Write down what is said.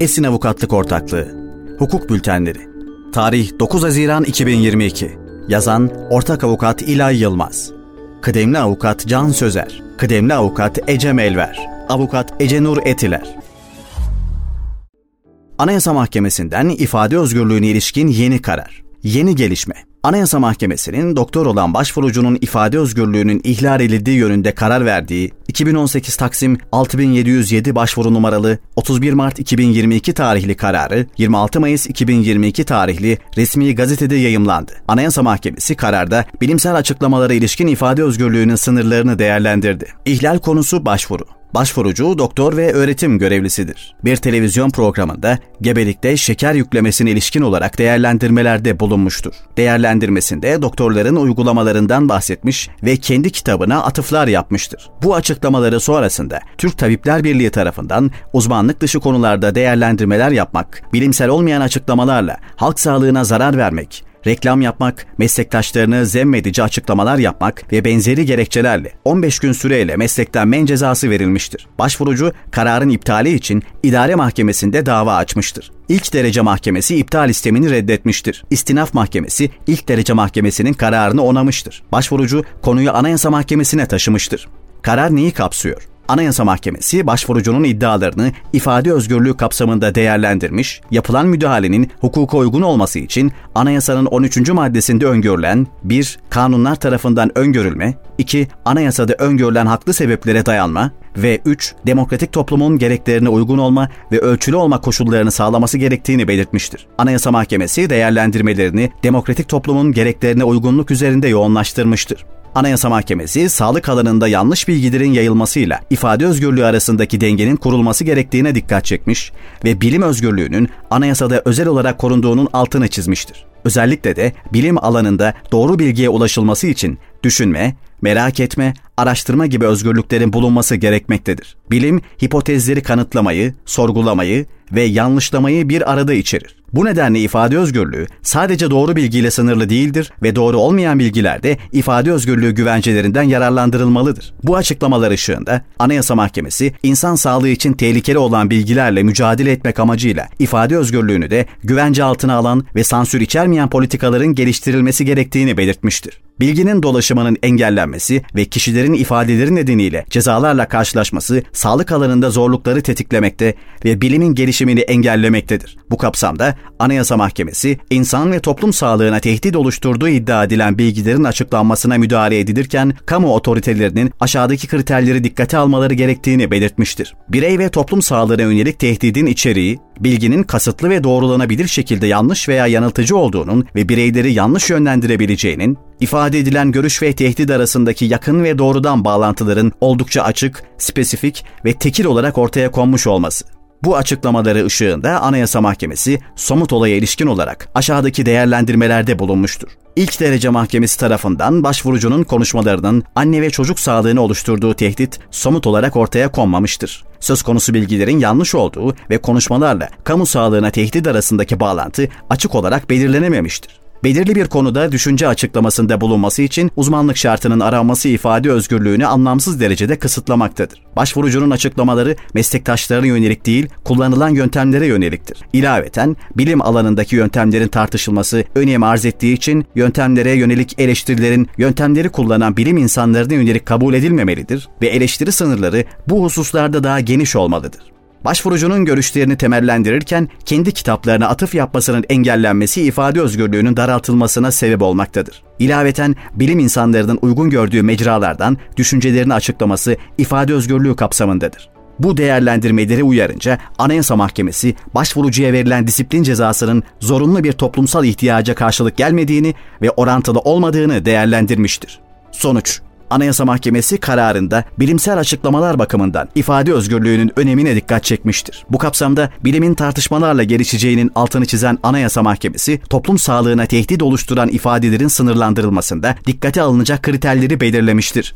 Esin Avukatlık Ortaklığı. Hukuk Bültenleri. Tarih 9 Haziran 2022 Yazan Ortak Avukat İlay Yılmaz. Kıdemli Avukat Can Sözer. Kıdemli Avukat Ece Melver. Avukat Ece Nur Etiler. Anayasa Mahkemesi'nden ifade özgürlüğüne ilişkin yeni karar. Yeni gelişme. Anayasa Mahkemesi'nin doktor olan başvurucunun ifade özgürlüğünün ihlal edildiği yönünde karar verdiği 2018 Taksim 6707 başvuru numaralı 31 Mart 2022 tarihli kararı 26 Mayıs 2022 tarihli resmi gazetede yayımlandı. Anayasa Mahkemesi kararda bilimsel açıklamalara ilişkin ifade özgürlüğünün sınırlarını değerlendirdi. İhlal konusu başvuru. Başvurucu doktor ve öğretim görevlisidir. Bir televizyon programında gebelikte şeker yüklemesine ilişkin olarak değerlendirmelerde bulunmuştur. Değerlendirmesinde doktorların uygulamalarından bahsetmiş ve kendi kitabına atıflar yapmıştır. Bu açıklamaları sonrasında Türk Tabipler Birliği tarafından uzmanlık dışı konularda değerlendirmeler yapmak, bilimsel olmayan açıklamalarla halk sağlığına zarar vermek, reklam yapmak, meslektaşlarını zemmedici açıklamalar yapmak ve benzeri gerekçelerle 15 gün süreyle meslekten men cezası verilmiştir. Başvurucu kararın iptali için idare mahkemesinde dava açmıştır. İlk derece mahkemesi iptal istemini reddetmiştir. İstinaf mahkemesi ilk derece mahkemesinin kararını onamıştır. Başvurucu konuyu Anayasa Mahkemesi'ne taşımıştır. Karar neyi kapsıyor? Anayasa Mahkemesi başvurucunun iddialarını ifade özgürlüğü kapsamında değerlendirmiş, yapılan müdahalenin hukuka uygun olması için anayasanın 13. maddesinde öngörülen 1. Kanunlar tarafından öngörülme, 2. Anayasada öngörülen haklı sebeplere dayanma ve 3. Demokratik toplumun gereklerine uygun olma ve ölçülü olma koşullarını sağlaması gerektiğini belirtmiştir. Anayasa Mahkemesi değerlendirmelerini demokratik toplumun gereklerine uygunluk üzerinde yoğunlaştırmıştır. Anayasa Mahkemesi sağlık alanında yanlış bilgilerin yayılmasıyla ifade özgürlüğü arasındaki dengenin kurulması gerektiğine dikkat çekmiş ve bilim özgürlüğünün anayasada özel olarak korunduğunun altını çizmiştir. Özellikle de bilim alanında doğru bilgiye ulaşılması için düşünme, merak etme, araştırma gibi özgürlüklerin bulunması gerekmektedir. Bilim, hipotezleri kanıtlamayı, sorgulamayı ve yanlışlamayı bir arada içerir. Bu nedenle ifade özgürlüğü sadece doğru bilgiyle sınırlı değildir ve doğru olmayan bilgilerde ifade özgürlüğü güvencelerinden yararlandırılmalıdır. Bu açıklamalar ışığında Anayasa Mahkemesi insan sağlığı için tehlikeli olan bilgilerle mücadele etmek amacıyla ifade özgürlüğünü de güvence altına alan ve sansür içermeyen politikaların geliştirilmesi gerektiğini belirtmiştir. Bilginin dolaşımının engellenmesi ve kişilerin ifadeleri nedeniyle cezalarla karşılaşması sağlık alanında zorlukları tetiklemekte ve bilimin gelişimini engellemektedir. Bu kapsamda Anayasa Mahkemesi, insan ve toplum sağlığına tehdit oluşturduğu iddia edilen bilgilerin açıklanmasına müdahale edilirken, kamu otoritelerinin aşağıdaki kriterleri dikkate almaları gerektiğini belirtmiştir. Birey ve toplum sağlığına yönelik tehdidin içeriği, bilginin kasıtlı ve doğrulanabilir şekilde yanlış veya yanıltıcı olduğunun ve bireyleri yanlış yönlendirebileceğinin, ifade edilen görüş ve tehdit arasındaki yakın ve doğrudan bağlantıların oldukça açık, spesifik ve tekil olarak ortaya konmuş olması. Bu açıklamaları ışığında Anayasa Mahkemesi somut olaya ilişkin olarak aşağıdaki değerlendirmelerde bulunmuştur. İlk derece mahkemesi tarafından başvurucunun konuşmalarının anne ve çocuk sağlığını oluşturduğu tehdit somut olarak ortaya konmamıştır. Söz konusu bilgilerin yanlış olduğu ve konuşmalarla kamu sağlığına tehdit arasındaki bağlantı açık olarak belirlenememiştir. Belirli bir konuda düşünce açıklamasında bulunması için uzmanlık şartının aranması ifade özgürlüğünü anlamsız derecede kısıtlamaktadır. Başvurucunun açıklamaları meslektaşlarına yönelik değil, kullanılan yöntemlere yöneliktir. İlaveten bilim alanındaki yöntemlerin tartışılması önem arz ettiği için yöntemlere yönelik eleştirilerin yöntemleri kullanan bilim insanlarına yönelik kabul edilmemelidir ve eleştiri sınırları bu hususlarda daha geniş olmalıdır. Başvurucunun görüşlerini temellendirirken kendi kitaplarına atıf yapmasının engellenmesi ifade özgürlüğünün daraltılmasına sebep olmaktadır. İlaveten bilim insanlarının uygun gördüğü mecralardan düşüncelerini açıklaması ifade özgürlüğü kapsamındadır. Bu değerlendirmeleri uyarınca Anayasa Mahkemesi başvurucuya verilen disiplin cezasının zorunlu bir toplumsal ihtiyaca karşılık gelmediğini ve orantılı olmadığını değerlendirmiştir. Sonuç Anayasa Mahkemesi kararında bilimsel açıklamalar bakımından ifade özgürlüğünün önemine dikkat çekmiştir. Bu kapsamda bilimin tartışmalarla gelişeceğinin altını çizen Anayasa Mahkemesi, toplum sağlığına tehdit oluşturan ifadelerin sınırlandırılmasında dikkate alınacak kriterleri belirlemiştir.